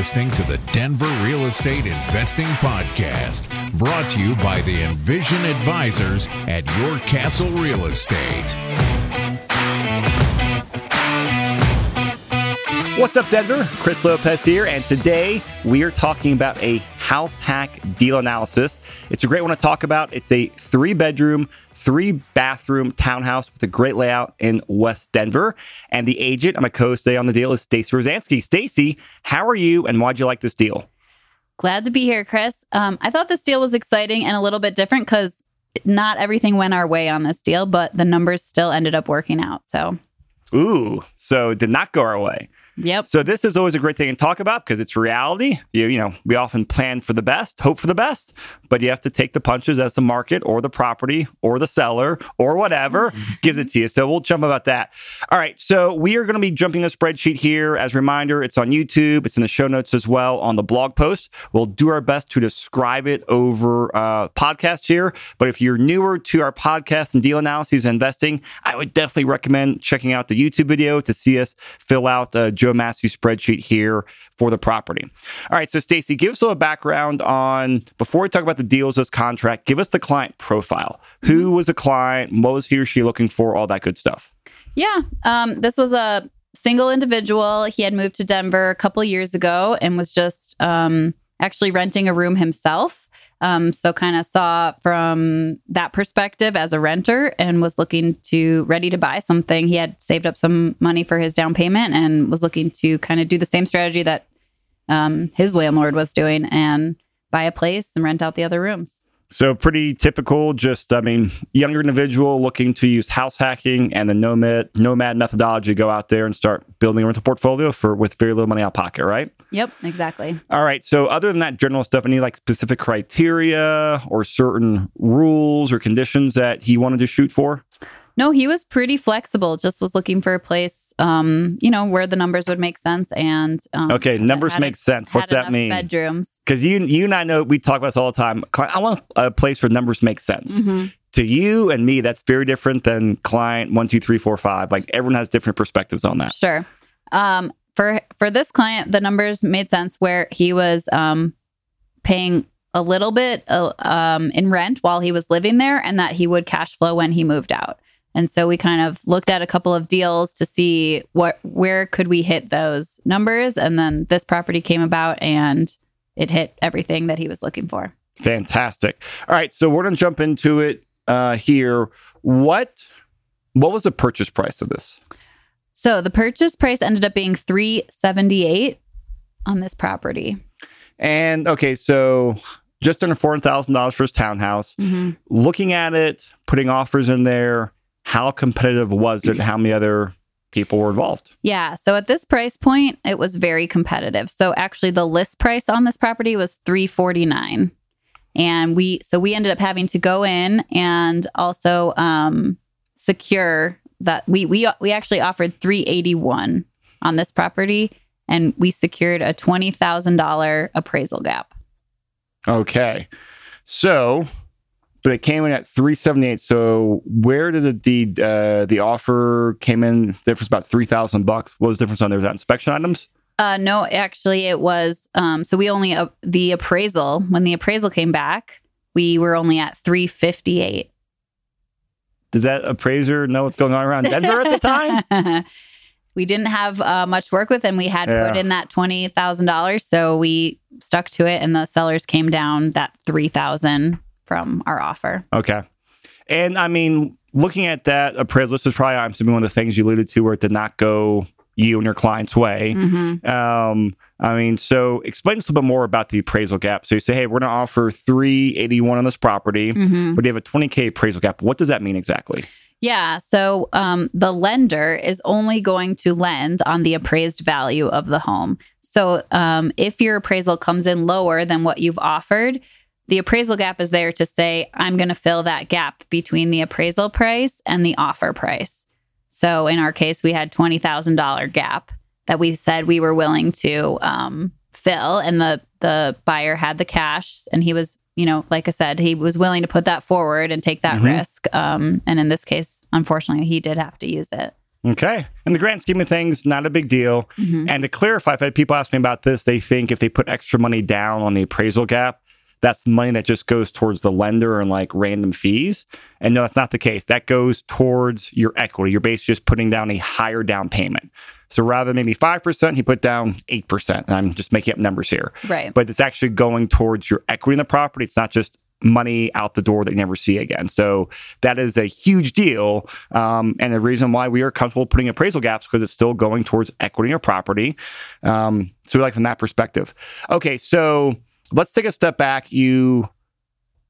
listening to the Denver Real Estate Investing Podcast, brought to you by the Envision Advisors at Your Castle Real Estate. What's up, Denver? Chris Lopez here, and today we are talking about a house hack deal analysis. It's a great one to talk about. It's a three bedroom, three bathroom townhouse with a great layout in West Denver. And the agent, I'm a co today on the deal, is Stacy Rosansky. Stacy, how are you, and why'd you like this deal? Glad to be here, Chris. Um, I thought this deal was exciting and a little bit different because not everything went our way on this deal, but the numbers still ended up working out. So, ooh, so did not go our way. Yep. So this is always a great thing to talk about because it's reality. You, you know, we often plan for the best, hope for the best, but you have to take the punches as the market or the property or the seller or whatever gives it to you. So we'll jump about that. All right. So we are going to be jumping a spreadsheet here. As a reminder, it's on YouTube. It's in the show notes as well on the blog post. We'll do our best to describe it over uh, podcast here. But if you're newer to our podcast and deal analyses and investing, I would definitely recommend checking out the YouTube video to see us fill out uh, Joe Massey spreadsheet here for the property. All right, so Stacy, give us a little background on before we talk about the deals, this contract. Give us the client profile. Who mm-hmm. was the client? What was he or she looking for? All that good stuff. Yeah, um, this was a single individual. He had moved to Denver a couple years ago and was just um, actually renting a room himself. Um, so kind of saw from that perspective as a renter and was looking to ready to buy something. He had saved up some money for his down payment and was looking to kind of do the same strategy that um, his landlord was doing and buy a place and rent out the other rooms. So pretty typical, just I mean, younger individual looking to use house hacking and the nomad nomad methodology, go out there and start building a rental portfolio for with very little money out of pocket, right? Yep, exactly. All right. So other than that general stuff, any like specific criteria or certain rules or conditions that he wanted to shoot for? No, he was pretty flexible. Just was looking for a place, um, you know, where the numbers would make sense. And um, okay, numbers make a, sense. What's that mean? Bedrooms. Because you, you and I know we talk about this all the time. I want a place where numbers make sense. Mm-hmm. To you and me, that's very different than client one, two, three, four, five. Like everyone has different perspectives on that. Sure. Um, for for this client, the numbers made sense where he was um, paying a little bit uh, um, in rent while he was living there, and that he would cash flow when he moved out. And so we kind of looked at a couple of deals to see what where could we hit those numbers and then this property came about and it hit everything that he was looking for. Fantastic. All right, so we're going to jump into it uh, here. What what was the purchase price of this? So the purchase price ended up being 378 on this property. And okay, so just under $400,000 for his townhouse. Mm-hmm. Looking at it, putting offers in there, how competitive was it? How many other people were involved? Yeah. So at this price point, it was very competitive. So actually the list price on this property was 349. And we so we ended up having to go in and also um secure that we we we actually offered 381 on this property and we secured a $20,000 appraisal gap. Okay. So but it came in at 378 so where did the the, uh, the offer came in? Difference about 3000 bucks. What was the difference on there? Was that inspection items? Uh no actually it was um so we only uh, the appraisal when the appraisal came back we were only at 358 does that appraiser know what's going on around denver at the time? We didn't have uh, much work with and we had yeah. put in that $20000 so we stuck to it and the sellers came down that 3000 from our offer. Okay. And I mean, looking at that appraisal, this is probably, I'm assuming, one of the things you alluded to where it did not go you and your client's way. Mm-hmm. Um, I mean, so explain us a little bit more about the appraisal gap. So you say, hey, we're going to offer 381 on this property, mm-hmm. but you have a 20K appraisal gap. What does that mean exactly? Yeah. So um, the lender is only going to lend on the appraised value of the home. So um, if your appraisal comes in lower than what you've offered, the appraisal gap is there to say, I'm going to fill that gap between the appraisal price and the offer price. So in our case, we had $20,000 gap that we said we were willing to um, fill. And the, the buyer had the cash and he was, you know, like I said, he was willing to put that forward and take that mm-hmm. risk. Um, and in this case, unfortunately, he did have to use it. Okay. In the grand scheme of things, not a big deal. Mhm. And to clarify, I've had people ask me about this. They think if they put extra money down on the appraisal gap, that's money that just goes towards the lender and like random fees. And no, that's not the case. That goes towards your equity. You're basically just putting down a higher down payment. So rather than maybe 5%, he put down 8%. And I'm just making up numbers here. Right. But it's actually going towards your equity in the property. It's not just money out the door that you never see again. So that is a huge deal. Um, and the reason why we are comfortable putting appraisal gaps because it's still going towards equity in your property. Um, so we like from that perspective. Okay, so let's take a step back. You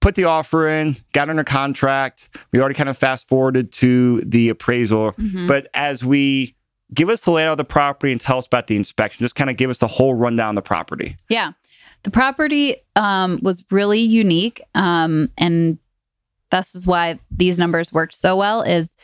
put the offer in, got under contract. We already kind of fast forwarded to the appraisal. Mhm. But as we give us the layout of the property and tell us about the inspection, just kind of give us the whole rundown of the property. Yeah. The property um, was really unique. Um, and this is why these numbers worked so well is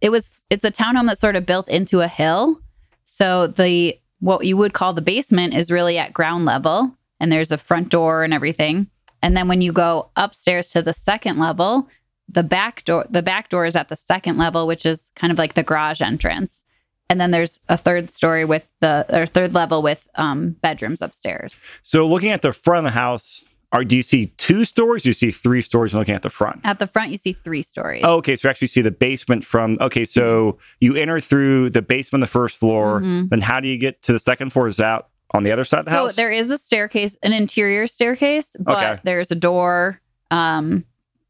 it was it's a townhome that's sort of built into a hill. So the what you would call the basement is really at ground level and there's a front door and everything. And then when you go upstairs to the second level, the back door the back door is at the second level, which is kind of like the garage entrance. And then there's a third story with the or third level with um, bedrooms upstairs. So looking at the front of the house, are do you see two stories? Do you see three stories looking at the front? At the front, you see three stories. Oh, okay, so you actually see the basement from. Okay, so you enter through the basement, the first floor. Mhm. Then how do you get to the second floor? Is that on the other side of the So house? So there is a staircase, an interior staircase, but Okay. there's a door um,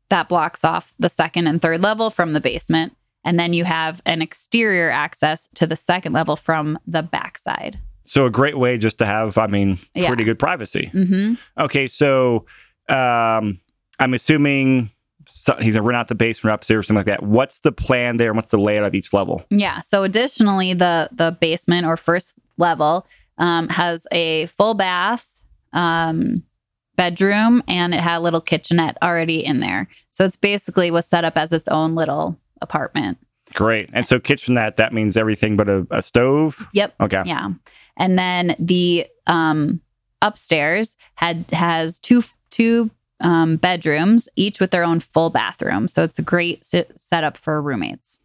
that blocks off the second and third level from the basement. And then you have an exterior access to the second level from the backside. so a great way just to have, I mean, Yeah. pretty good privacy. hmm Okay, so um, I'm assuming so he's gonna rent out the basement or upstairs or something like that. What's the plan there? and What's the layout of each level? Yeah. So additionally, the the basement or first level um, has a full bath, um, bedroom, and it had a little kitchenette already in there. So it's basically was set up as its own little apartment. Great. And so kitchenette, that means everything but a, a stove. Yep. Okay. Yeah. And then the um upstairs had has two two um bedrooms, each with their own full bathroom. So it's a great sit, setup for roommates.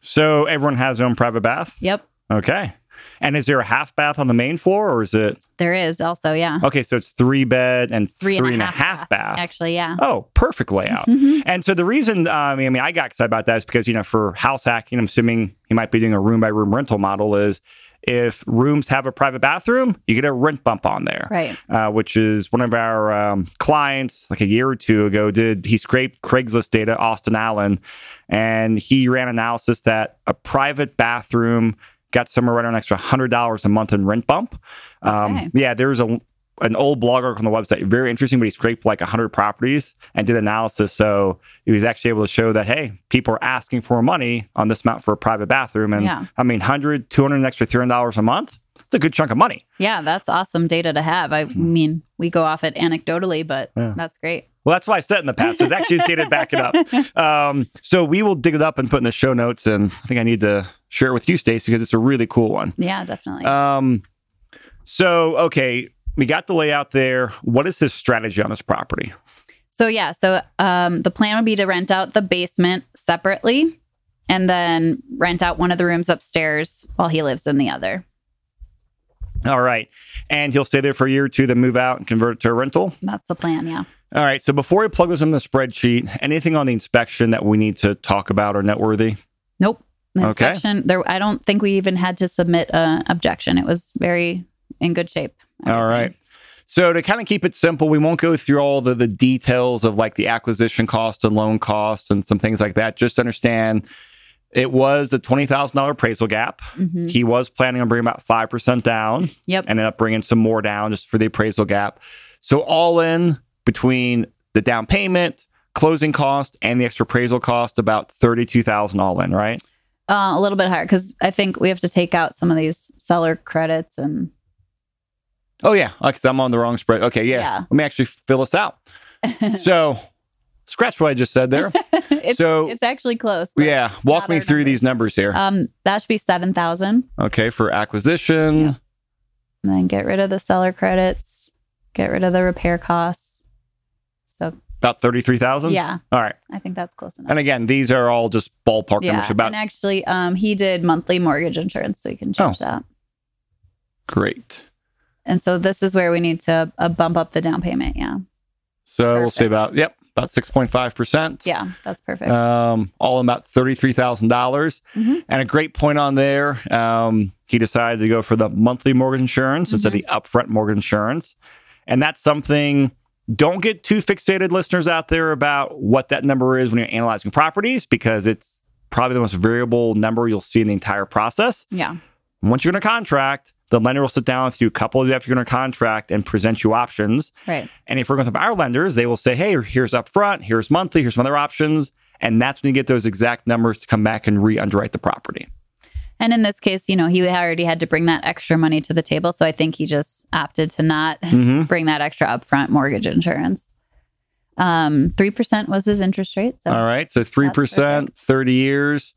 So everyone has their own private bath. Yep. Okay. And is there a half bath on the main floor or is it There is also, yeah. okay? So it's three bed and Three three and a and a half half bath. Actually, yeah. Oh, perfect layout. Mhm. And so the reason, uh, I mean, I got excited about that is because you know, for house hacking, I'm assuming you might be doing a room by room rental model. Is if rooms have a private bathroom, you get a rent bump on there, Right. uh, which is one of our um, clients, like a year or two ago, did he scraped Craigslist data, Austin Allen, and he ran analysis that a private bathroom got somewhere right around an extra hundred dollars a month in rent bump. Um, Okay. Yeah, there's a an old blogger on the website, very interesting, but he scraped like 100 properties and did analysis. So he was actually able to show that, hey, people are asking for money on this amount for a private bathroom. And Yeah. I mean, 100, 200, an extra $300 a month. It's a good chunk of money. Yeah, that's awesome data to have. I mean, we go off it anecdotally, but Yeah. that's great. Well, that's why I said in the past. There's actually data to back it up. Um, so we will dig it up and put in the show notes. And I think I need to share it with you, Stacey, because it's a really cool one. Yeah, definitely. Um, so, okay, we got the layout there. What is his strategy on this property? So yeah, so um, the plan would be to rent out the basement separately, and then rent out one of the rooms upstairs while he lives in the other. All right. And he'll stay there for a year or two, then move out and convert it to a rental. That's the plan. Yeah. All right. So before we plug this in the spreadsheet, anything on the inspection that we need to talk about or noteworthy? Nope. The Okay. inspection. There. I don't think we even had to submit a objection. It was very in good shape. All everything. right. So to kind of keep it simple, we won't go through all the, the details of like the acquisition cost and loan costs and some things like that. Just understand it was the $20,000 appraisal gap. Mhm. He was planning on bringing about 5% down. Yep. ended up bringing some more down just for the appraisal gap. So all in between the down payment, closing cost, and the extra appraisal cost, about thirty-two thousand all in, right? Uh, a little bit higher because I think we have to take out some of these seller credits and Oh yeah, because I'm on the wrong spread. Okay, yeah. Yeah. Let me actually fill this out. so, scratch what I just said there. it's, So- it's actually close. yeah, walk me through these numbers here. Um, that should be seven thousand. okay, for acquisition. Yeah. And then get rid of the seller credits, get rid of the repair costs. So About 33,000? Yeah, All right. I think that's close enough. And again, these are all just ballpark yeah, numbers about and actually, um, he did monthly mortgage insurance, so you can change Oh. that. great. And so this is where we need to uh, bump up the down payment. Yeah, So we'll say about, yep, about 6.5%. yeah, that's perfect. Um, all in about $33,000. dollars Mhm. And a great point on there, um, he decided to go for the monthly mortgage insurance instead of the upfront mortgage insurance. And that's something, don't get too fixated, listeners out there, about what that number is when you're analyzing properties because it's probably the most variable number you'll see in the entire process. yeah, Once you're in a contract, the lender will sit down with you a couple of days after you're in a contract and present you options. right. And if we're going with our lenders, they will say, hey, here's upfront, here's monthly, here's some other options. And that's when you get those exact numbers to come back and re underwrite the property. And in this case, you know, he already had to bring that extra money to the table, so I think he just opted to not Mhm. bring that extra upfront mortgage insurance. Um, three percent was his interest rate. So All right. So 3%, 30 years.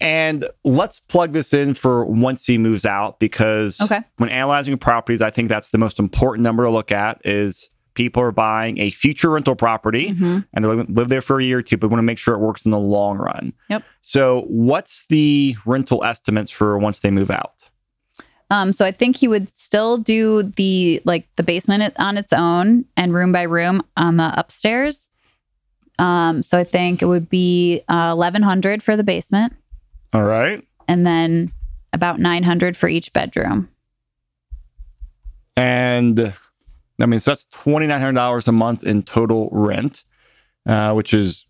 And let's plug this in for once he moves out because Okay. when analyzing properties, I think that's the most important number to look at is people are buying a future rental property Mhm. and they live, live there for a year or two, but want to make sure it works in the long run. Yep. So what's the rental estimates for once they move out? Um, so I think he would still do the like the basement on its own and room by room on the upstairs. Um, so I think it would be uh, eleven hundred for the basement, All right. and then about nine hundred for each bedroom. And I mean, so that's $2,900 a month in total rent, uh, which is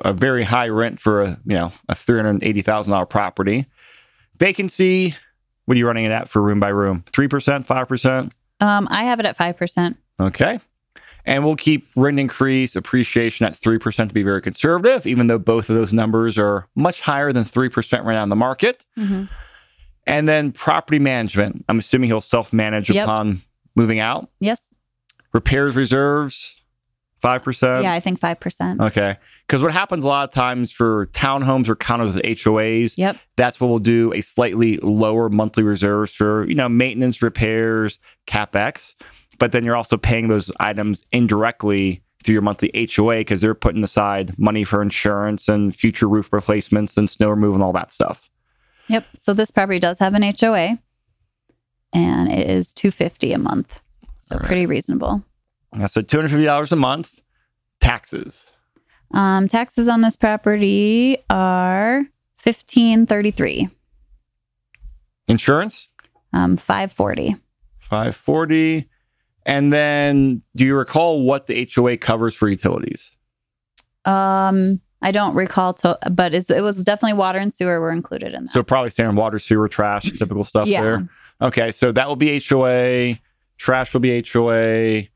a very high rent for a, you know, a $380,000 property. Vacancy, what are you running it at for room by room? 3%, 5%? Um, I have it at five percent. Okay. And we'll keep rent increase appreciation at 3% to be very conservative, even though both of those numbers are much higher than 3% right now in the market. And then property management. I'm assuming he'll self manage Yep. upon moving out. Yes. Repairs reserves 5% yeah, I think five percent. okay because what happens a lot of times for townhomes or condos with hoas Yep. that's what we'll do a slightly lower monthly reserves for you know maintenance repairs capex but then you're also paying those items indirectly through your monthly hoa because they're putting aside money for insurance and future roof replacements and snow removal and all that stuff Yep. So this property does have an HOA, and it is two fifty a month. So right. pretty reasonable. so $250 a month taxes Um, taxes on this property are fifteen thirty three, insurance um, five forty. 540. And then do you recall what the HOA covers for utilities? Um, I don't recall, to, but it was definitely water and sewer were included in that. So probably standard water, sewer, trash, typical stuff Yeah. there. Okay, so that will be HOA. Trash will be HOA.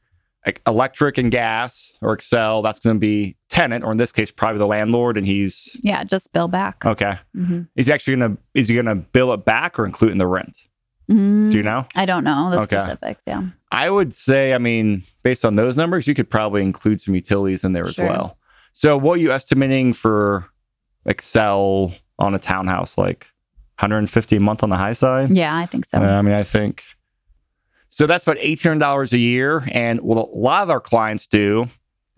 Electric and gas or Xcel, that's going to be tenant, or in this case, probably the landlord, and he's yeah, just bill back. okay. hmm Is he actually going to is he going to bill it back or include in the rent? Do you know? I don't know the Okay. specifics. Yeah. I would say, I mean, based on those numbers, you could probably include some utilities in there Sure. as well. So, what are you estimating for Xcel on a townhouse? Like 150 a month on the high side? Yeah, I think so. Uh, I mean, I think so. That's about $1,800 a year. And what a lot of our clients do,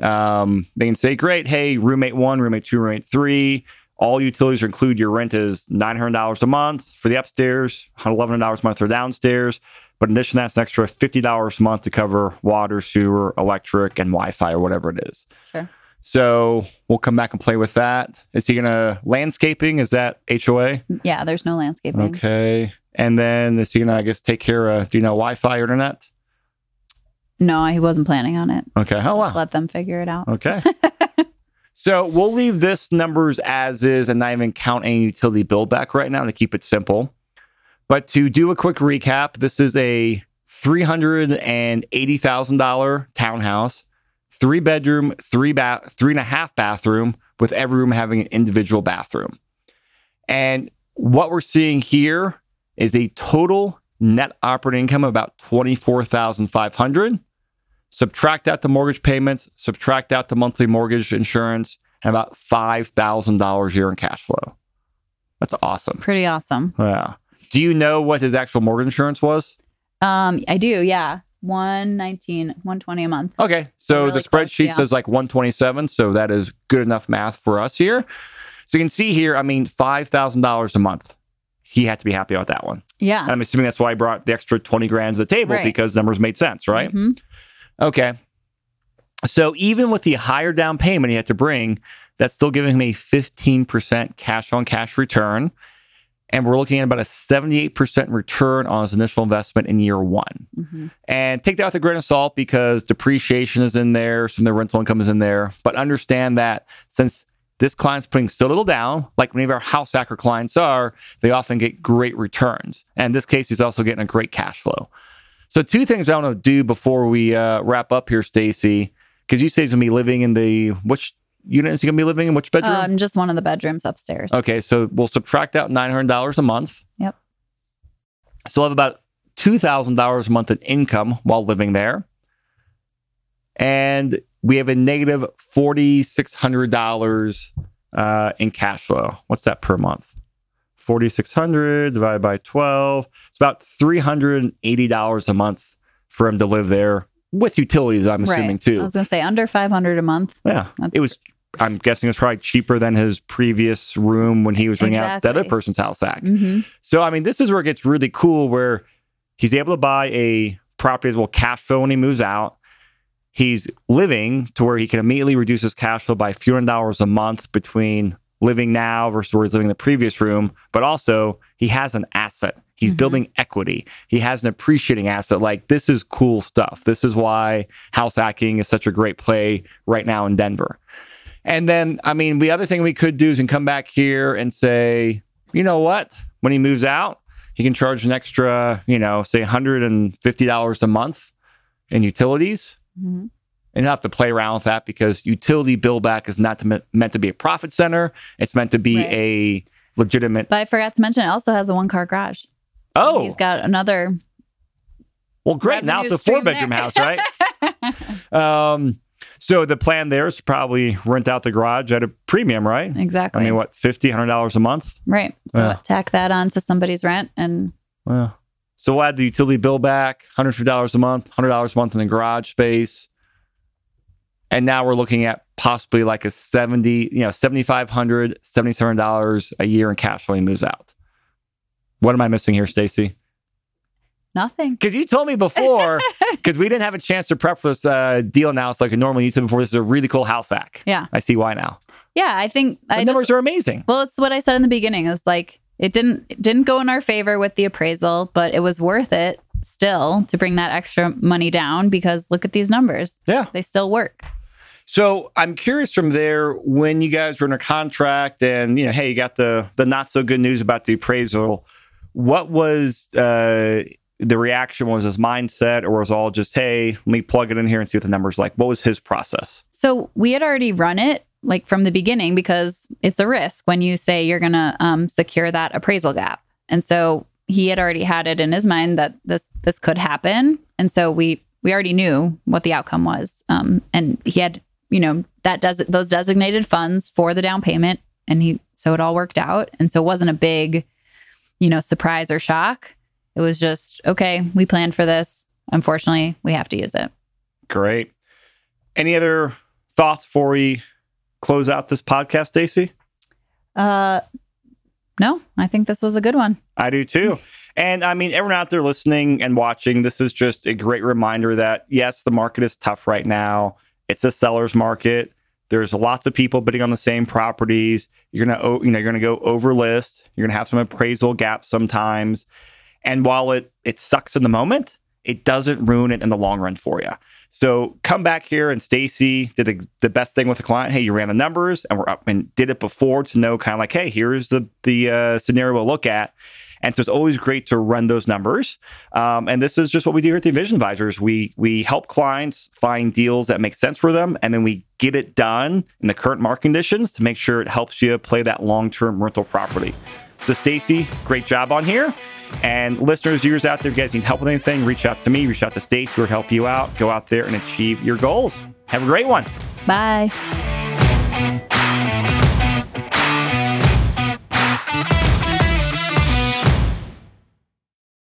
um, they can say, great, hey, roommate one, roommate two, roommate three, all utilities include your rent is $900 a month for the upstairs, $1,100 a month for downstairs. But in addition to that, it's an extra $50 a month to cover water, sewer, electric, and Wi Fi or whatever it is. Sure. So we'll come back and play with that. Is he going to landscaping? Is that HOA? Yeah, there's no landscaping. Okay. And then is he gonna, I guess, take care of do you know Wi-Fi or internet? No, he wasn't planning on it. Okay. Oh Just let them figure it out. Okay. so we'll leave this numbers as is and not even count any utility bill back right now to keep it simple. But to do a quick recap, this is a three hundred and eighty thousand dollar townhouse, three bedroom, three bath, three and a half bathroom, with every room having an individual bathroom. And what we're seeing here is a total net operating income of about twenty four thousand five hundred. Subtract out the mortgage payments, subtract out the monthly mortgage insurance, and about five thousand dollars a year in cash flow. That's awesome. Pretty awesome. Yeah. Do you know what his actual mortgage insurance was? Um, I do. Yeah. 119, 120 a month. Okay. So Really the spreadsheet close, yeah. says like 127. So that is good enough math for us here. So you can see here, I mean, $5,000 a month. He had to be happy about that one. Yeah. And I'm assuming that's why I brought the extra 20 grand to the table Right. because numbers made sense, right? Mhm. Okay. So even with the higher down payment he had to bring, that's still giving him a 15% cash on cash return. And we're looking at about a 78% return on his initial investment in year one. Mhm. And take that with a grain of salt because depreciation is in there, some of the rental income is in there. But understand that since this client's putting so little down, like many of our house hacker clients are, they often get great returns. And in this case, he's also getting a great cash flow. So, two things I want to do before we uh, wrap up here, Stacy, because you say he's gonna be living in the which unit is he gonna be living in? Which bedroom? Um, just one of the bedrooms upstairs. Okay, so we'll subtract out nine hundred dollars a month. Yep. So I'll have about two thousand dollars a month in income while living there, and we have a negative negative forty six hundred dollars uh, in cash flow. What's that per month? Forty six hundred divided by twelve. It's about three hundred and eighty dollars a month for him to live there with utilities. I'm assuming right. too. I was gonna say under 500 a month. Yeah, That's it was. I'm guessing it was probably cheaper than his previous room when he was renting out the other person's house hack. hmm So I mean, this is where it gets really cool, where he's able to buy a property as well cash flow when he moves out. He's living to where he can immediately reduce his cash flow by a few hundred dollars a month between living now versus where he's living in the previous room. But also, he has an asset. He's Mhm. building equity. He has an appreciating asset. Like this is cool stuff. This is why house hacking is such a great play right now in Denver. And then, I mean, the other thing we could do is we can come back here and say, you know what? When he moves out, he can charge an extra, you know, say $150 a month in utilities. Hmm And he'll have to play around with that because utility bill back is not to, meant to be a profit center. It's meant to be Right. a legitimate. But I forgot to mention, it also has a one car garage. So Oh. he's got another. Well, great. Now it's a four bedroom house, right? um, so the plan there is to probably rent out the garage at a premium, right? exactly. I mean, what, $50, $100 a month? right. So tack that on to somebody's rent, and Well, so we'll add the utility bill back, $150 a month, $100 a month in the garage space. And now we're looking at possibly like a 70, you know, $7,500, $77 a year in cash when he moves out. What am I missing here, Stacy? nothing. Because you told me before, because we didn't have a chance to prep for this uh, deal now. It's like a normal you said before. This is a really cool house hack. Yeah. I see why now. Yeah, I think The I numbers just, are amazing. well, it's what I said in the beginning. It's like it didn't it didn't go in our favor with the appraisal, but it was worth it still to bring that extra money down because look at these numbers. Yeah. They still work. So I'm curious from there when you guys were under contract and you know, hey, you got the the not so good news about the appraisal. What was uh, the reaction? Was his mindset, or was all just hey, let me plug it in here and see what the numbers like? What was his process? So we had already run it like from the beginning because it's a risk when you say you're going to um, secure that appraisal gap. And so he had already had it in his mind that this this could happen, and so we we already knew what the outcome was. Um, and he had you know that does those designated funds for the down payment, and he so it all worked out, and so it wasn't a big you know surprise or shock. It was just okay. We planned for this. Unfortunately, we have to use it. Great. Any other thoughts before we close out this podcast, Stacy? Uh, no, I think this was a good one. I do too. And I mean, everyone out there listening and watching, this is just a great reminder that yes, the market is tough right now. It's a seller's market. There's lots of people bidding on the same properties. You're gonna, you know, you're gonna go over list. You're gonna have some appraisal gaps sometimes. And while it it sucks in the moment, it doesn't ruin it in the long run for you. So come back here and Stacy did the, the best thing with the client. Hey, you ran the numbers and we're up and did it before to know kind of like, hey, here's the the uh, scenario we'll look at. And so it's always great to run those numbers. Um, and this is just what we do here at the Envision Advisors. We we help clients find deals that make sense for them, and then we get it done in the current market conditions to make sure it helps you play that long term rental property. So Stacy, great job on here. And listeners, viewers out there, if you guys need help with anything, reach out to me, reach out to Stacy, we'll help you out. Go out there and achieve your goals. Have a great one. Bye.